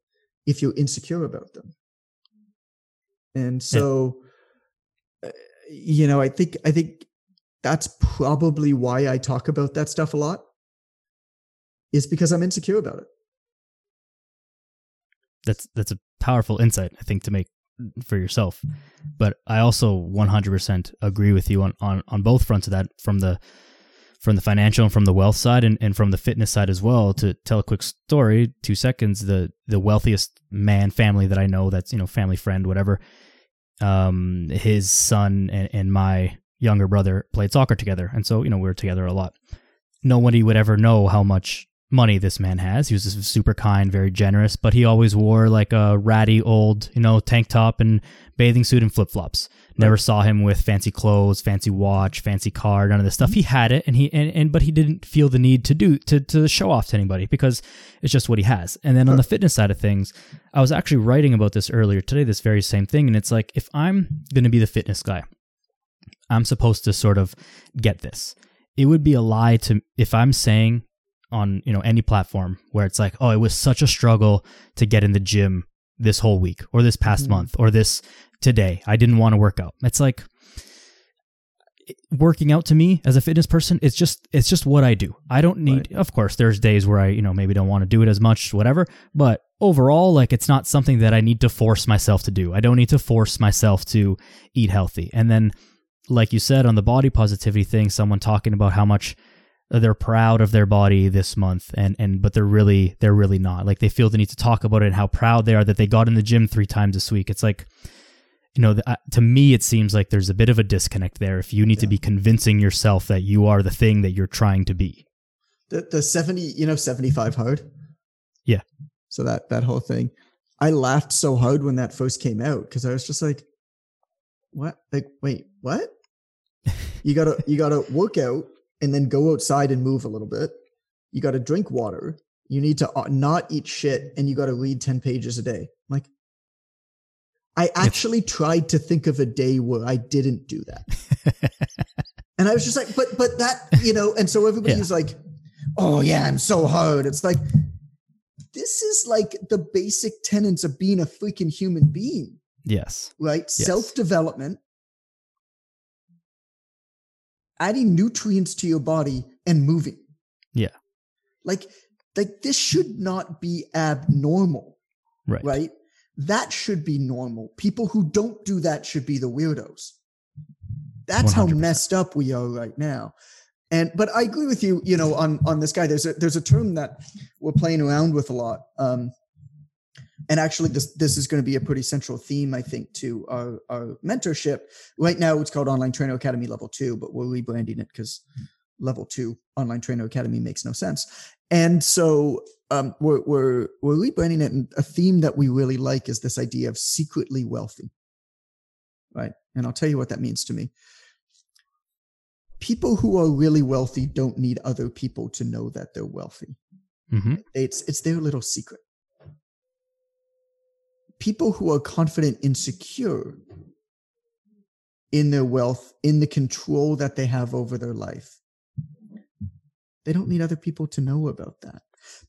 if you're insecure about them. And so, uh, you know, I think I think that's probably why I talk about that stuff a lot. Is because I'm insecure about it. that's that's a powerful insight I think to make for yourself. But I also 100% agree with you on, on, on both fronts of that from the from the financial and from the wealth side and, and from the fitness side as well. To tell a quick story, two seconds, the the wealthiest man family that I know that's, you know, family friend, whatever, um, his son and, and my younger brother played soccer together. And so, you know, we were together a lot. Nobody would ever know how much money this man has. He was just super kind, very generous, but he always wore like a ratty old, you know, tank top and bathing suit and flip flops. Never saw him with fancy clothes, fancy watch, fancy car, none of this stuff. Mm-hmm. He had it and he and, and but he didn't feel the need to do to to show off to anybody because it's just what he has. And then on the fitness side of things, I was actually writing about this earlier today, this very same thing. And it's like if I'm gonna be the fitness guy, I'm supposed to sort of get this. It would be a lie to if I'm saying on you know any platform where it's like, oh, it was such a struggle to get in the gym this whole week or this past Mhm. month or this today. I didn't want to work out. It's like working out to me as a fitness person it's just it's just what i do i don't need of course there's days where i you know maybe don't want to do it as much whatever but overall like it's not something that i need to force myself to do i don't need to force myself to eat healthy and then like you said on the body positivity thing someone talking about how much they're proud of their body this month and and but they're really they're really not like they feel the need to talk about it and how proud they are that they got in the gym three times this week it's like you know, the, uh, to me, it seems like there's a bit of a disconnect there. If you need to be convincing yourself that you are the thing that you're trying to be. the the 70 you know 75 hard Yeah. so that that whole thing i laughed so hard when that first came out because i was just like what like wait what you gotta you gotta work out and then go outside and move a little bit you gotta drink water you need to uh, not eat shit and you gotta read 10 pages a day I'm like i actually tried to think of a day where i didn't do that and I was just like, but but that, you know, and so everybody's Yeah. like, oh yeah, I'm so hard. It's like this is like the basic tenets of being a freaking human being, yes. right? Yes. Self-development, adding nutrients to your body and moving. Yeah. Like like this should not be abnormal, Right. right? That should be normal. People who don't do that should be the weirdos. That's how 100%. messed up we are right now. And but I agree with you, you know, on on this guy. There's a there's a term that we're playing around with a lot. Um and actually this this is going to be a pretty central theme, I think, to our, our mentorship. Right now it's called Online Trainer Academy Level 2, but we're rebranding it because level two online trainer academy makes no sense. And so um, we're, we're, we're rebranding it. And a theme that we really like is this idea of secretly wealthy. Right. And I'll tell you what that means to me. People who are really wealthy don't need other people to know that they're wealthy. hmm It's, it's their little secret. People who are confident and secure in their wealth, in the control that they have over their life, they don't need other people to know about that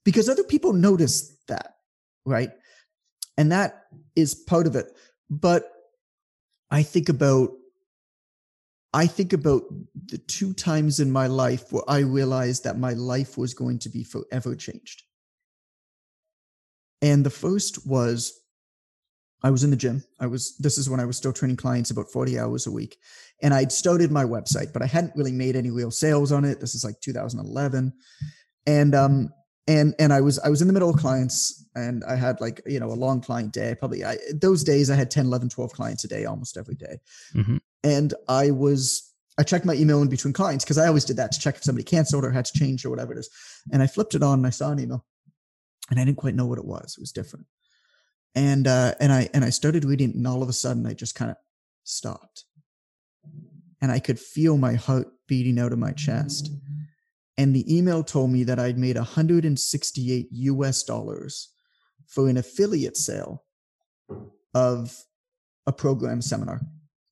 because other people notice that, right? And that is part of it. But I think about I think about the two times in my life where I realized that my life was going to be forever changed. And the first was I was in the gym. I was this is when I was still training clients about 40 hours a week. And I'd started my website, but I hadn't really made any real sales on it. This is like 2011. And um and and I was I was in the middle of clients and I had like, you know, a long client day. Probably I those days I had 10, 11, 12 clients a day almost every day. Mhm. And I was I checked my email in between clients because I always did that to check if somebody canceled or had to change or whatever it is. And I flipped it on and I saw an email. And I didn't quite know what it was. It was different. And uh and I and I started reading and all of a sudden I just kind of stopped. And I could feel my heart beating out of my chest. And the email told me that I'd made 168 US dollars for an affiliate sale of a program seminar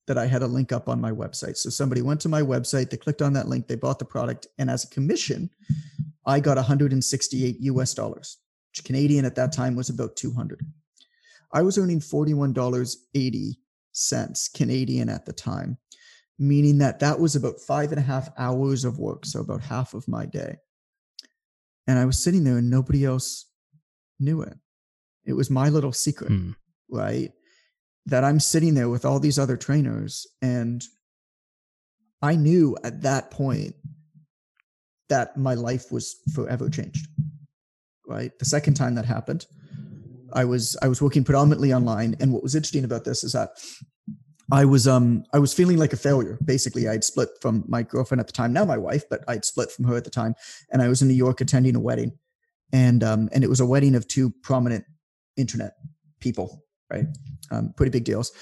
that I had a link up on my website. So somebody went to my website, they clicked on that link, they bought the product, and as a commission, I got 168 US dollars, which Canadian at that time was about 200. I was earning $41.80 Canadian at the time, meaning that that was about five and a half hours of work, so about half of my day. And I was sitting there and nobody else knew it. It was my little secret Hmm. right? That I'm sitting there with all these other trainers, and I knew at that point that my life was forever changed. Right. The second time that happened, I was I was working predominantly online, and what was interesting about this is that I was um I was feeling like a failure. Basically, I'd split from my girlfriend at the time, now my wife, but I'd split from her at the time, and I was in New York attending a wedding, and um and it was a wedding of two prominent internet people, right? Um, pretty big deals.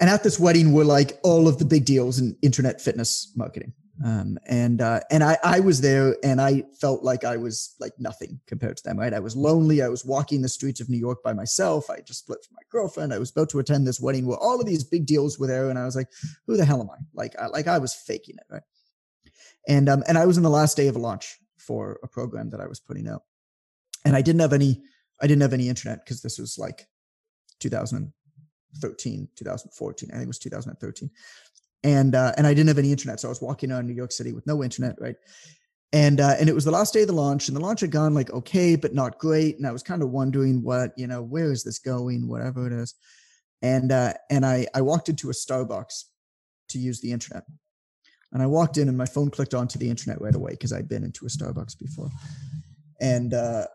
And at this wedding were like all of the big deals in internet fitness marketing. Um, and uh, and I I was there and I felt like I was like nothing compared to them. Right? I was lonely. I was walking the streets of New York by myself. I just split from my girlfriend. I was about to attend this wedding where all of these big deals were there, and I was like, who the hell am I? Like I, like I was faking it, right? And um and I was in the last day of a launch for a program that I was putting out, and I didn't have any I didn't have any internet because this was like 2013, 2014. I think it was 2013. And uh, and I didn't have any internet, so I was walking around New York City with no internet, right? And uh, and it was the last day of the launch, and the launch had gone like okay, but not great. And I was kind of wondering what you know, where is this going, whatever it is. And uh, and I I walked into a Starbucks to use the internet, and I walked in, and my phone clicked onto the internet right away because I'd been into a Starbucks before, and uh,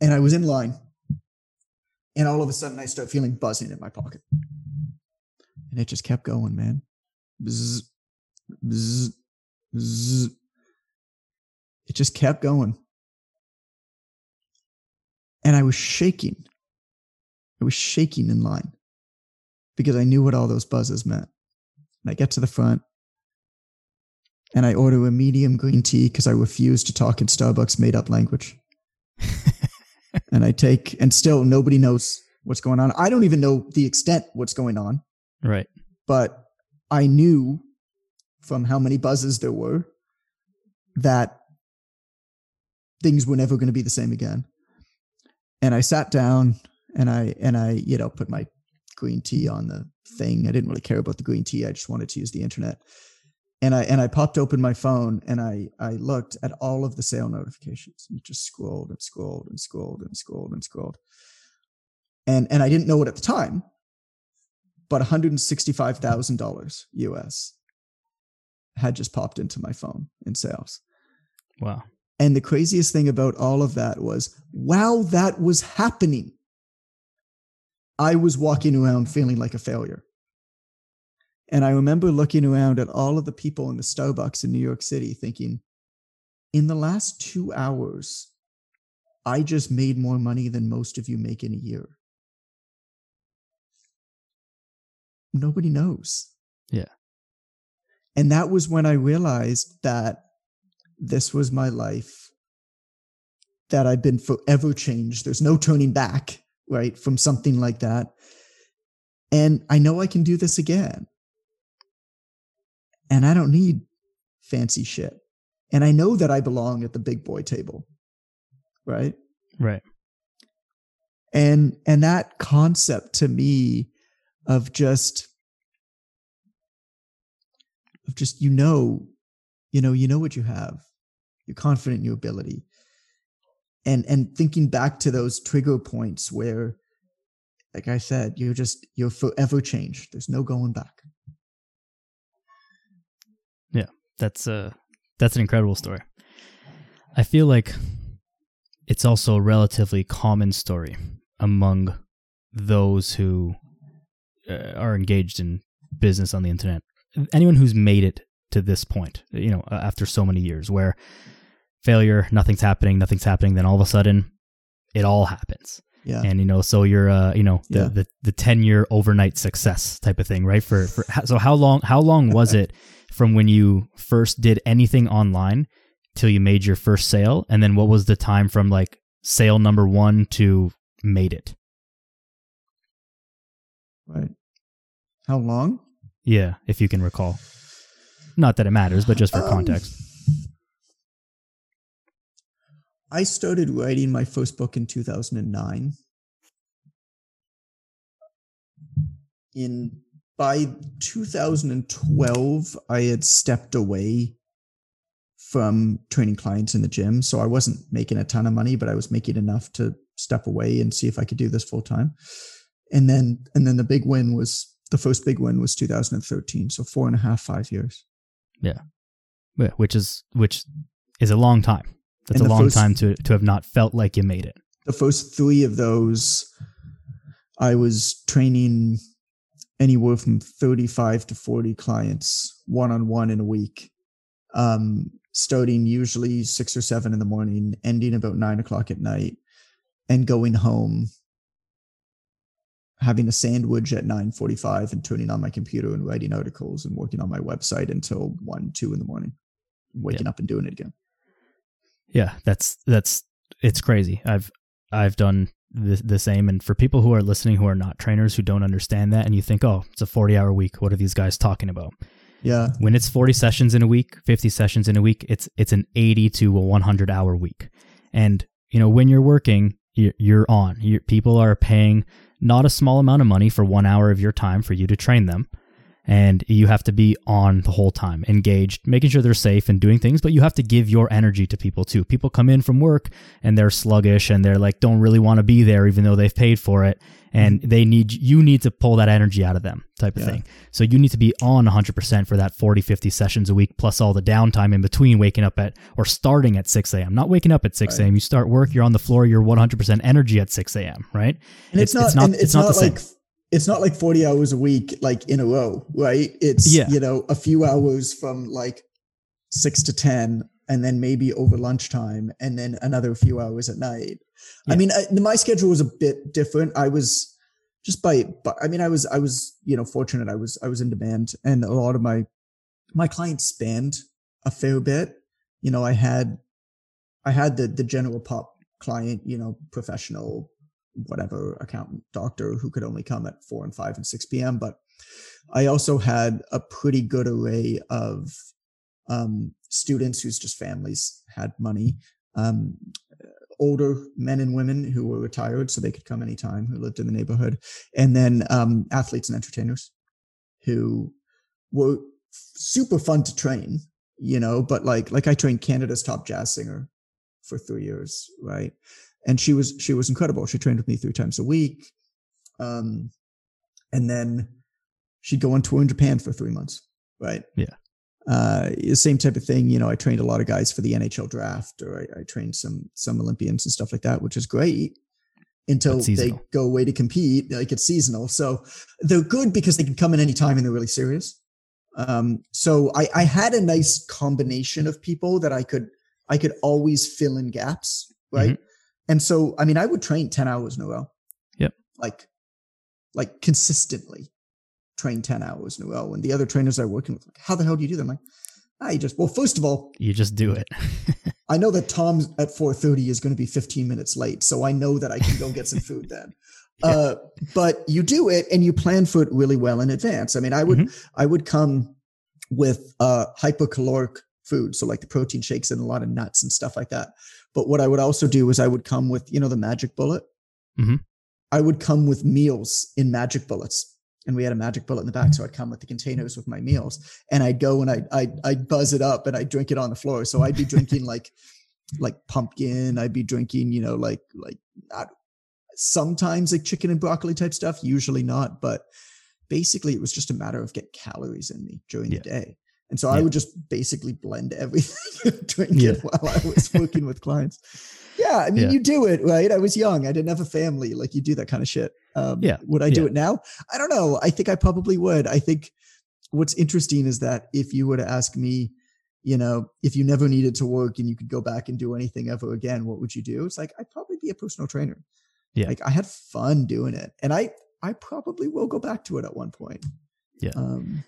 and I was in line, and all of a sudden I start feeling buzzing in my pocket, and it just kept going, man. Bzz, bzz, bzz. It just kept going. And I was shaking. I was shaking in line because I knew what all those buzzes meant. And I get to the front and I order a medium green tea because I refuse to talk in Starbucks made up language. and I take, and still nobody knows what's going on. I don't even know the extent what's going on. Right. But I knew from how many buzzes there were that things were never going to be the same again. And I sat down and I and I, you know, put my green tea on the thing. I didn't really care about the green tea. I just wanted to use the internet. And I and I popped open my phone and I I looked at all of the sale notifications and just scrolled and scrolled and scrolled and scrolled and scrolled. And and I didn't know it at the time, but $165,000 US had just popped into my phone in sales. Wow. And the craziest thing about all of that was while that was happening, I was walking around feeling like a failure. And I remember looking around at all of the people in the Starbucks in New York City thinking, in the last two hours, I just made more money than most of you make in a year. Nobody knows. Yeah. And that was when I realized that this was my life, that I've been forever changed. There's no turning back, right, from something like that. And I know I can do this again. And I don't need fancy shit. And I know that I belong at the big boy table, right? Right. And and that concept to me of just of just you know you know you know what you have. You're confident in your ability. And and thinking back to those trigger points where like i said you're just you're forever changed. There's no going back. Yeah that's uh that's an incredible story. I feel like it's also a relatively common story among those who uh, are engaged in business on the internet. Anyone who's made it to this point you know after so many years where failure nothing's happening nothing's happening then all of a sudden it all happens. Yeah. And you know so you're uh you know the Yeah. the, the 10 year overnight success type of thing right? For, for so how long how long was it from when you first did anything online till you made your first sale? And then what was the time from like sale number one to made it right how long yeah if you can recall not that it matters but just for Um, context I started writing my first book in 2009. In by 2012, I had stepped away from training clients in the gym, so I wasn't making a ton of money, but I was making enough to step away and see if I could do this full time. And then, and then the big win was the first big win was 2013, so four and a half, five years. Yeah, which is which is a long time that's And a long first- time to to have not felt like you made it the first three of those, I was training anywhere from 35 to 40 clients one on one in a week, um, starting usually six or seven in the morning, ending about nine o'clock at night, and going home. Having a sandwich at 9:45 and turning on my computer and writing articles and working on my website until one, two in the morning, waking up and doing it again. Yeah, that's that's it's crazy. I've I've done the, the same, and for people who are listening who are not trainers who don't understand that, and you think, oh, it's a forty hour week. What are these guys talking about? Yeah, When it's forty sessions in a week, fifty sessions in a week, it's it's an eighty to a one hundred hour week. And you know when you're working, you're, you're on. you people are paying not a small amount of money for one hour of your time for you to train them. And you have to be on the whole time, engaged, making sure they're safe and doing things, but you have to give your energy to people too. People come in from work and they're sluggish and they're like, don't really want to be there even though they've paid for it. And mm-hmm. they need, you need to pull that energy out of them type of Yeah. thing. So you need to be on 100% for that 40, 50 sessions a week, plus all the downtime in between waking up at, or starting at 6 a.m. Not waking up at 6 a.m. You start work, you're on the floor, you're 100% energy at 6 a.m., right? and it's, not, and it's, not, the same. It's not like 40 hours a week like in a row right? It's Yeah. you know a few hours from like 6 to 10 and then maybe over lunchtime and then another few hours at night. I mean I, my schedule was a bit different. I was just by but i mean i was i was you know fortunate. I was i was in demand and a lot of my my clients spanned a fair bit. You know i had i had the the general pop client you know professional whatever accountant doctor who could only come at 4 and 5 and 6 p.m but i also had a pretty good array of um, students whose just families had money. Um, older men and women who were retired so they could come anytime who lived in the neighborhood. And then um, athletes and entertainers who were super fun to train you know but like like i trained canada's top jazz singer for three years right and she was she was incredible. She trained with me three times a week. Um and then she'd go on tour in japan for three months right? Yeah. uh the same type of thing you know i trained a lot of guys for the nhl draft or i, I trained some some olympians and stuff like that which is great until they go away to compete like it's seasonal. So they're good because they can come in any time and they're really serious. Um so i i had a nice combination of people that i could i could always fill in gaps right and so i mean i would train 10 hours in a row Yep. like like consistently train 10 hours in a row and the other trainers i working with like how the hell do you do that i'm like i just well first of all You just do it. I know that Tom at 4:30 is going to be 15 minutes late, so I know that I can go get some food then. Yeah. Uh, but you do it and you plan for it really well in advance. I mean, I would Mm-hmm. I would come with uh, hypocaloric food, so like the protein shakes and a lot of nuts and stuff like that. But what I would also do is I would come with you know the magic bullet. Mhm. I would come with meals in magic bullets. And we had a magic bullet in the back, so I'd come with the containers with my meals, and I'd go and I'd I'd, I'd buzz it up and I'd drink it on the floor. So I'd be drinking like like pumpkin. I'd be drinking, you know, like like not sometimes like chicken and broccoli type stuff. Usually not, but basically it was just a matter of get calories in me during Yeah. the day. And so I would just basically blend everything, drink Yeah. it while I was working with clients. Yeah, I mean, Yeah. you do it right. I was young. I didn't have a family. Like you do that kind of shit. Um, Yeah. Would I do it now? I don't know. I think I probably would. I think what's interesting is that if you were to ask me, you know, if you never needed to work and you could go back and do anything ever again, what would you do? It's like I'd probably be a personal trainer. Yeah. Like I had fun doing it, and I I probably will go back to it at one point. Yeah. Um,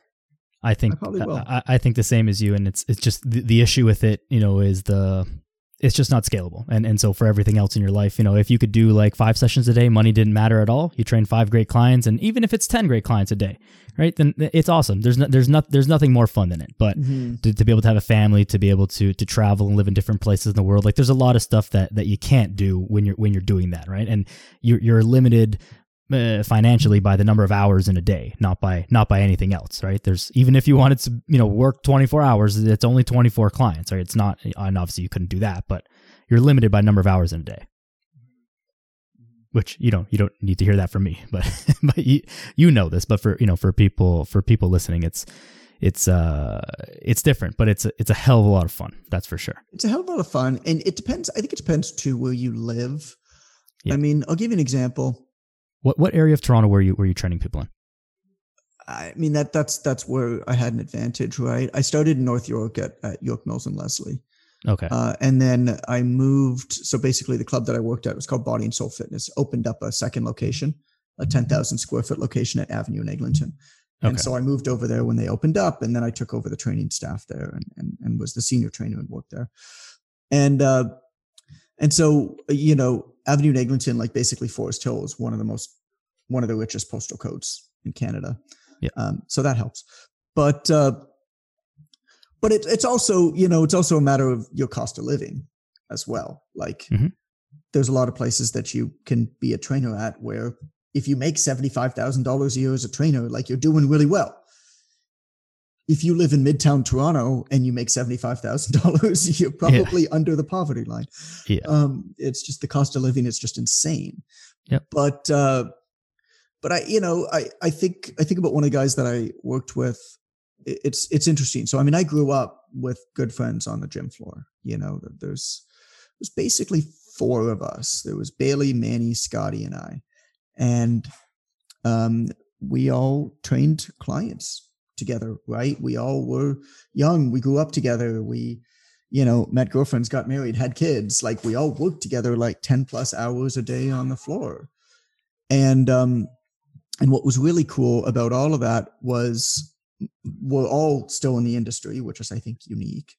I think I will. I, I think the same as you, and it's it's just the, the issue with it, you know, is the it's just not scalable, and and so for everything else in your life, you know, if you could do like five sessions a day, money didn't matter at all. You train five great clients, and even if it's ten great clients a day, right, then it's awesome. There's no, there's not there's nothing more fun than it, but mhm. to, to be able to have a family, to be able to to travel and live in different places in the world. Like there's a lot of stuff that that you can't do when you're when you're doing that, right? And you're you're limited uh, financially by the number of hours in a day, not by not by anything else, right? There's even if you wanted to, you know, work 24 hours, it's only 24 clients, right? It's not, and obviously you couldn't do that, but you're limited by number of hours in a day. Which you don't you don't need to hear that from me, but but you you know this, but for you know for people for people listening, it's it's uh it's different, but it's a, it's a hell of a lot of fun. That's for sure. it's a hell of a lot of fun, and it depends. I think it depends too where you live. Yeah. I mean, I'll give you an example. What what area of Toronto were you were you training people in? I mean that that's that's where I had an advantage, right? I started in North York at, at York Mills and Leslie, Okay. uh, and then I moved. So basically, the club that I worked at was called Body and Soul Fitness. Opened up a second location, a ten thousand square foot location at Avenue in Eglinton. And Okay. so I moved over there when they opened up, and then I took over the training staff there, and and, and was the senior trainer and worked there. And uh, and so you know, Avenue in Eglinton, like basically Forest Hill, is one of the most one of the richest postal codes in Canada. Yeah. Um, so that helps, but uh, but it, it's also you know it's also a matter of your cost of living as well. Like Mhm. there's a lot of places that you can be a trainer at where if you make $75,000 a year as a trainer, like you're doing really well. If you live in Midtown Toronto and you make $75,000, you're probably under the poverty line. Yeah. Um, it's just the cost of living is just insane. Yep. But, uh, but I, you know, I, I think, I think about one of the guys that I worked with. It's, it's interesting. So, I mean, I grew up with good friends on the gym floor, you know, there's, there's basically four of us. There was Bailey, Manny, Scotty, and I. And um, we all trained clients together, right? We all were young. We grew up together. We, you know, met girlfriends, got married, had kids. Like we all worked together like 10 plus hours a day on the floor. And um, and what was really cool about all of that was we're all still in the industry, which is I think unique.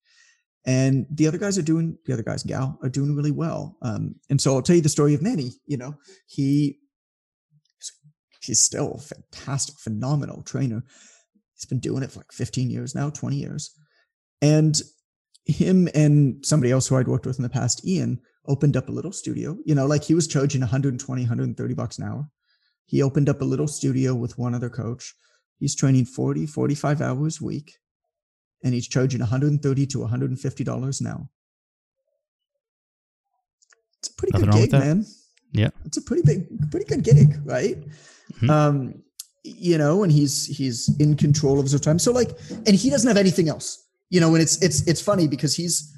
And the other guys are doing the other guys and gal are doing really well. Um, and so I'll tell you the story of Manny. You know, he he's still a fantastic, phenomenal trainer. He's been doing it for like 15 years now, 20 years. And him and somebody else who I'd worked with in the past, Ian, opened up a little studio. You know, like he was charging 120, 130 bucks an hour. He opened up a little studio with one other coach. He's training 40, 45 hours a week, and he's charging 130 to 150 dollars an hour. It's a pretty Nothing good gig, man. Yeah, it's a pretty big, pretty good gig, right? Mm-hmm. Um, you know, and he's he's in control of his time. So like, and he doesn't have anything else, you know. And it's it's it's funny because he's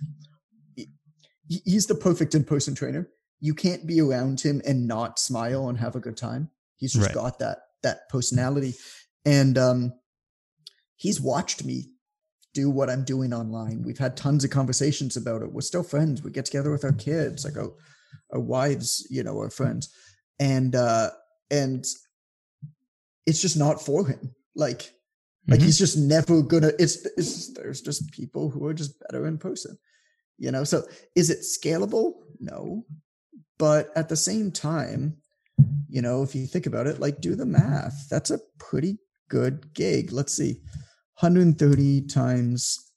he's the perfect in person trainer. You can't be around him and not smile and have a good time. He's just right. got that that personality, and um, he's watched me do what I'm doing online. We've had tons of conversations about it. We're still friends. We get together with our kids, like our our wives, you know, our friends, and uh, and it's just not for him. Like mm-hmm. like he's just never gonna. It's it's there's just people who are just better in person, you know. So is it scalable? No, but at the same time you know, if you think about it, like do the math. That's a pretty good gig. Let's see, 130 times,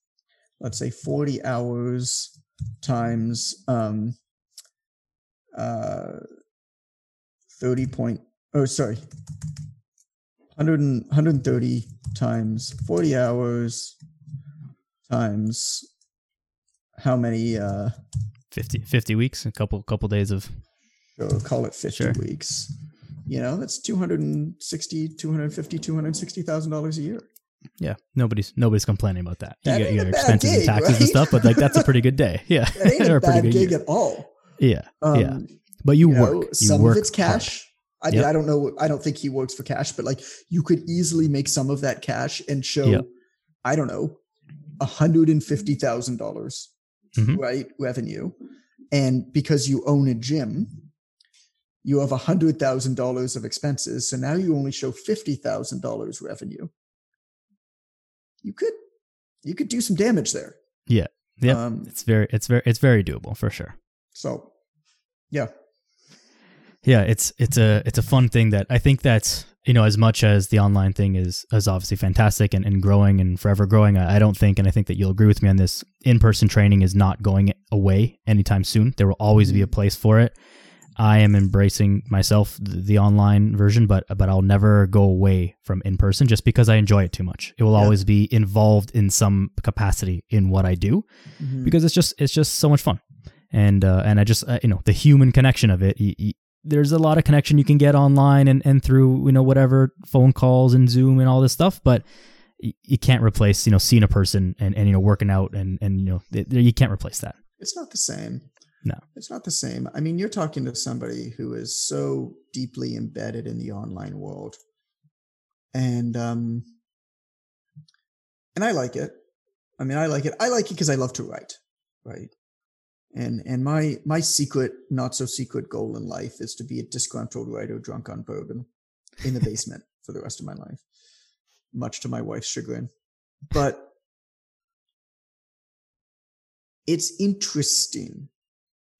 let's say 40 hours times um, uh, 30 point, oh, sorry, 100 and, 130 times 40 hours times how many uh 50 50 weeks a couple couple days of so call it 50 sure. weeks. You know, that's 260, 250, 260,000 dollars a year. Yeah, nobody's nobody's complaining about that. You got your expenses gig, and taxes right? and stuff, but like that's a pretty good day. Yeah, that ain't a bad gig year. at all. Yeah, um, yeah. But you, you work. Know, you some work of it's cash. I, yep. I don't know. I don't think he works for cash, but like you could easily make some of that cash and show. Yep. I don't know, a hundred and fifty thousand dollars, mm-hmm. right? Revenue, and because you own a gym, you have $100,000 of expenses. So now you only show $50,000 revenue. You could, you could do some damage there. Yeah. Yeah. Um, it's very, it's very, it's very doable for sure. So yeah. Yeah. It's, it's a, it's a fun thing that I think that's, you know, as much as the online thing is, is obviously fantastic and, and growing and forever growing, I, I don't think, and I think that you'll agree with me on this, in-person training is not going away anytime soon. There will always be a mm-hmm. place for it. I am embracing myself the online version, but but I'll never go away from in person just because I enjoy it too much. It will yeah. always be involved in some capacity in what I do mm-hmm. because it's just it's just so much fun, and uh, and I just uh, you know the human connection of it. There's a lot of connection you can get online and and through you know whatever phone calls and Zoom and all this stuff, but you can't replace you know seeing a person and, and you know working out and and you know you can't replace that. It's not the same. No, it's not the same. I mean, you're talking to somebody who is so deeply embedded in the online world, and um, and I like it. I mean, I like it. I like it because I love to write, right? And and my my secret, not so secret goal in life is to be a disgruntled writer drunk on bourbon in the basement for the rest of my life, much to my wife's chagrin. But it's interesting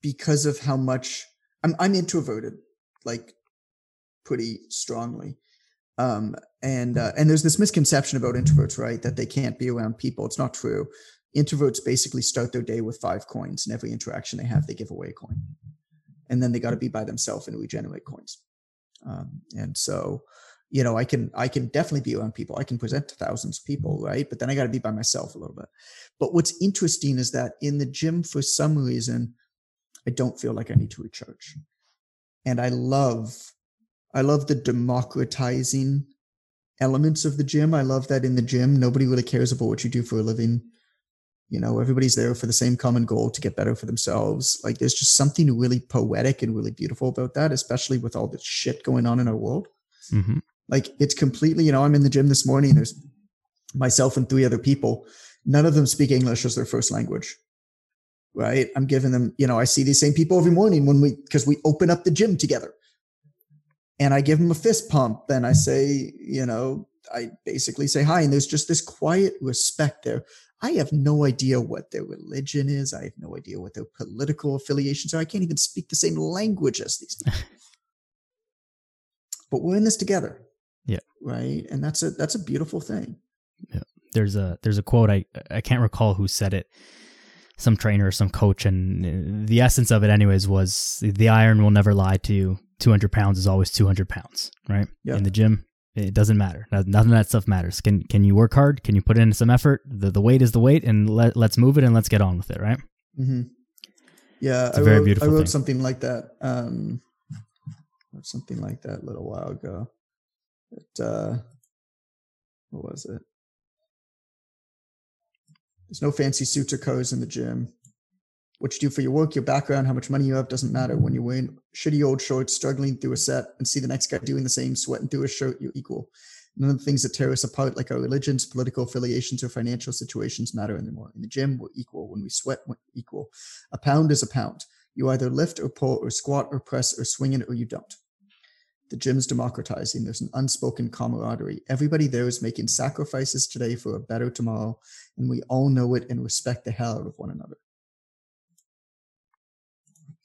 because of how much I'm I'm introverted, like pretty strongly. Um, and uh, and there's this misconception about introverts, right? That they can't be around people. It's not true. Introverts basically start their day with five coins, and every interaction they have, they give away a coin, and then they got to be by themselves and regenerate coins. Um, and so, you know, I can I can definitely be around people. I can present to thousands of people, right? But then I got to be by myself a little bit. But what's interesting is that in the gym, for some reason, I don't feel like I need to recharge. And I love, I love the democratizing elements of the gym. I love that in the gym, nobody really cares about what you do for a living. You know, everybody's there for the same common goal to get better for themselves. Like there's just something really poetic and really beautiful about that, especially with all the shit going on in our world. Mm-hmm. Like it's completely, you know, I'm in the gym this morning. There's myself and three other people. None of them speak English as their first language. Right. I'm giving them, you know, I see these same people every morning when we, because we open up the gym together. And I give them a fist pump and I say, you know, I basically say hi. And there's just this quiet respect there. I have no idea what their religion is. I have no idea what their political affiliations are. I can't even speak the same language as these people. but we're in this together. Yeah. Right. And that's a that's a beautiful thing. Yeah. There's a there's a quote I I can't recall who said it. Some trainer or some coach, and uh, the essence of it, anyways, was the iron will never lie to you. 200 pounds is always 200 pounds, right? Yeah. In the gym, it doesn't matter. None of that stuff matters. Can can you work hard? Can you put in some effort? The the weight is the weight, and let let's move it and let's get on with it, right? Mm-hmm. Yeah, It's a I very wrote, beautiful I wrote thing. something like that. Um, wrote something like that a little while ago. It, uh, what was it? There's no fancy suits or cars in the gym. What you do for your work, your background, how much money you have doesn't matter. When you're wearing shitty old shorts, struggling through a set, and see the next guy doing the same, sweating through a shirt, you're equal. None of the things that tear us apart, like our religions, political affiliations, or financial situations, matter anymore. In the gym, we're equal. When we sweat, we're equal. A pound is a pound. You either lift or pull or squat or press or swing it or you don't. The gym's democratizing. There's an unspoken camaraderie. Everybody there is making sacrifices today for a better tomorrow, and we all know it and respect the hell out of one another.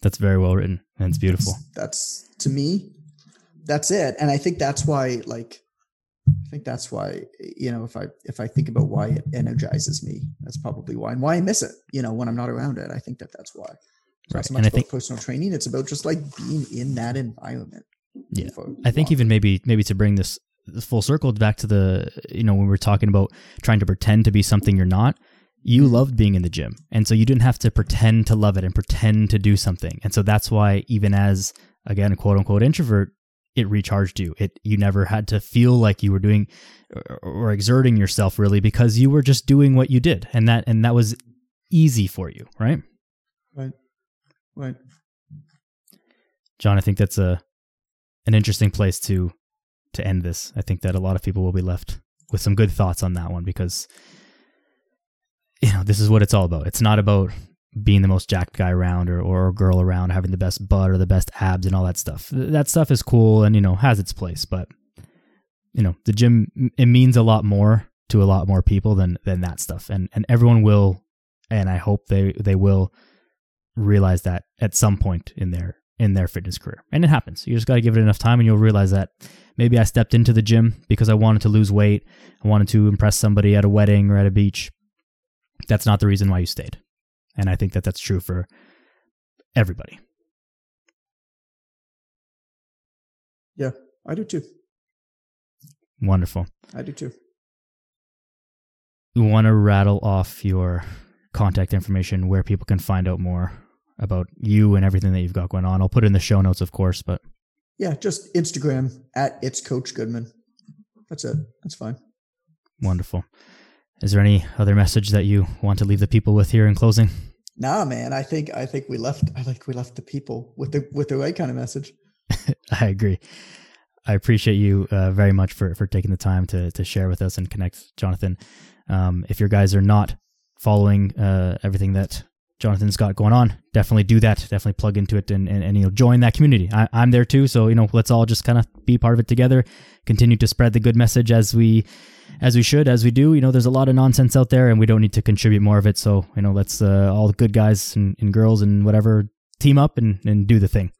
That's very well written and it's beautiful. That's, that's to me, that's it. And I think that's why, like, I think that's why, you know, if I if I think about why it energizes me, that's probably why, and why I miss it. You know, when I'm not around it, I think that that's why. It's Right. not so And much I about think- personal training; it's about just like being in that environment. Yeah. I think even maybe maybe to bring this full circle back to the you know when we are talking about trying to pretend to be something you're not you loved being in the gym and so you didn't have to pretend to love it and pretend to do something. And so that's why even as again a quote unquote introvert it recharged you. It you never had to feel like you were doing or, or exerting yourself really because you were just doing what you did. And that and that was easy for you right? Right, right. John, I think that's a an interesting place to to end this. I think that a lot of people will be left with some good thoughts on that one because you know, this is what it's all about. It's not about being the most jacked guy around or, or girl around, having the best butt or the best abs and all that stuff. That stuff is cool and, you know, has its place, but you know, the gym it means a lot more to a lot more people than than that stuff. And and everyone will and I hope they they will realize that at some point in their in their fitness career. And it happens. You just got to give it enough time and you'll realize that maybe I stepped into the gym because I wanted to lose weight. I wanted to impress somebody at a wedding or at a beach. That's not the reason why you stayed. And I think that that's true for everybody. Yeah, I do too. Wonderful. I do too. You want to rattle off your contact information where people can find out more about you and everything that you've got going on. I'll put it in the show notes, of course, but Yeah, just Instagram at it's Coach Goodman. That's it. That's fine. wonderful. Is there any other message that you want to leave the people with here in closing? Nah, man. I think I think we left. I think we left the people with the with the right kind of message. I agree. I appreciate you uh, very much for, for taking the time to, to share with us and connect, Jonathan. Um, if your guys are not following uh, everything that Jonathan's got going on, definitely do that. Definitely plug into it and, and, and you know join that community. I, I'm there too, so you know let's all just kind of be part of it together. Continue to spread the good message as we as we should, as we do. You know, there's a lot of nonsense out there, and we don't need to contribute more of it. So you know, let's uh, all the good guys and, and girls and whatever team up and, and do the thing.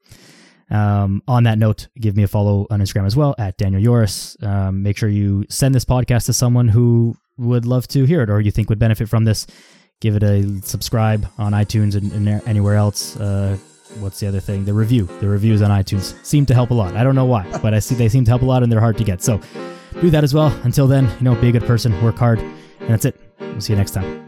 Um, on that note, give me a follow on Instagram as well at Daniel Yoris. Um, make sure you send this podcast to someone who would love to hear it or you think would benefit from this. Give it a subscribe on iTunes and, and anywhere else. Uh, what's the other thing? The review. The reviews on iTunes seem to help a lot. I don't know why, but I see they seem to help a lot and they're hard to get. So do that as well. Until then, you know, be a good person, work hard, and that's it. We'll see you next time.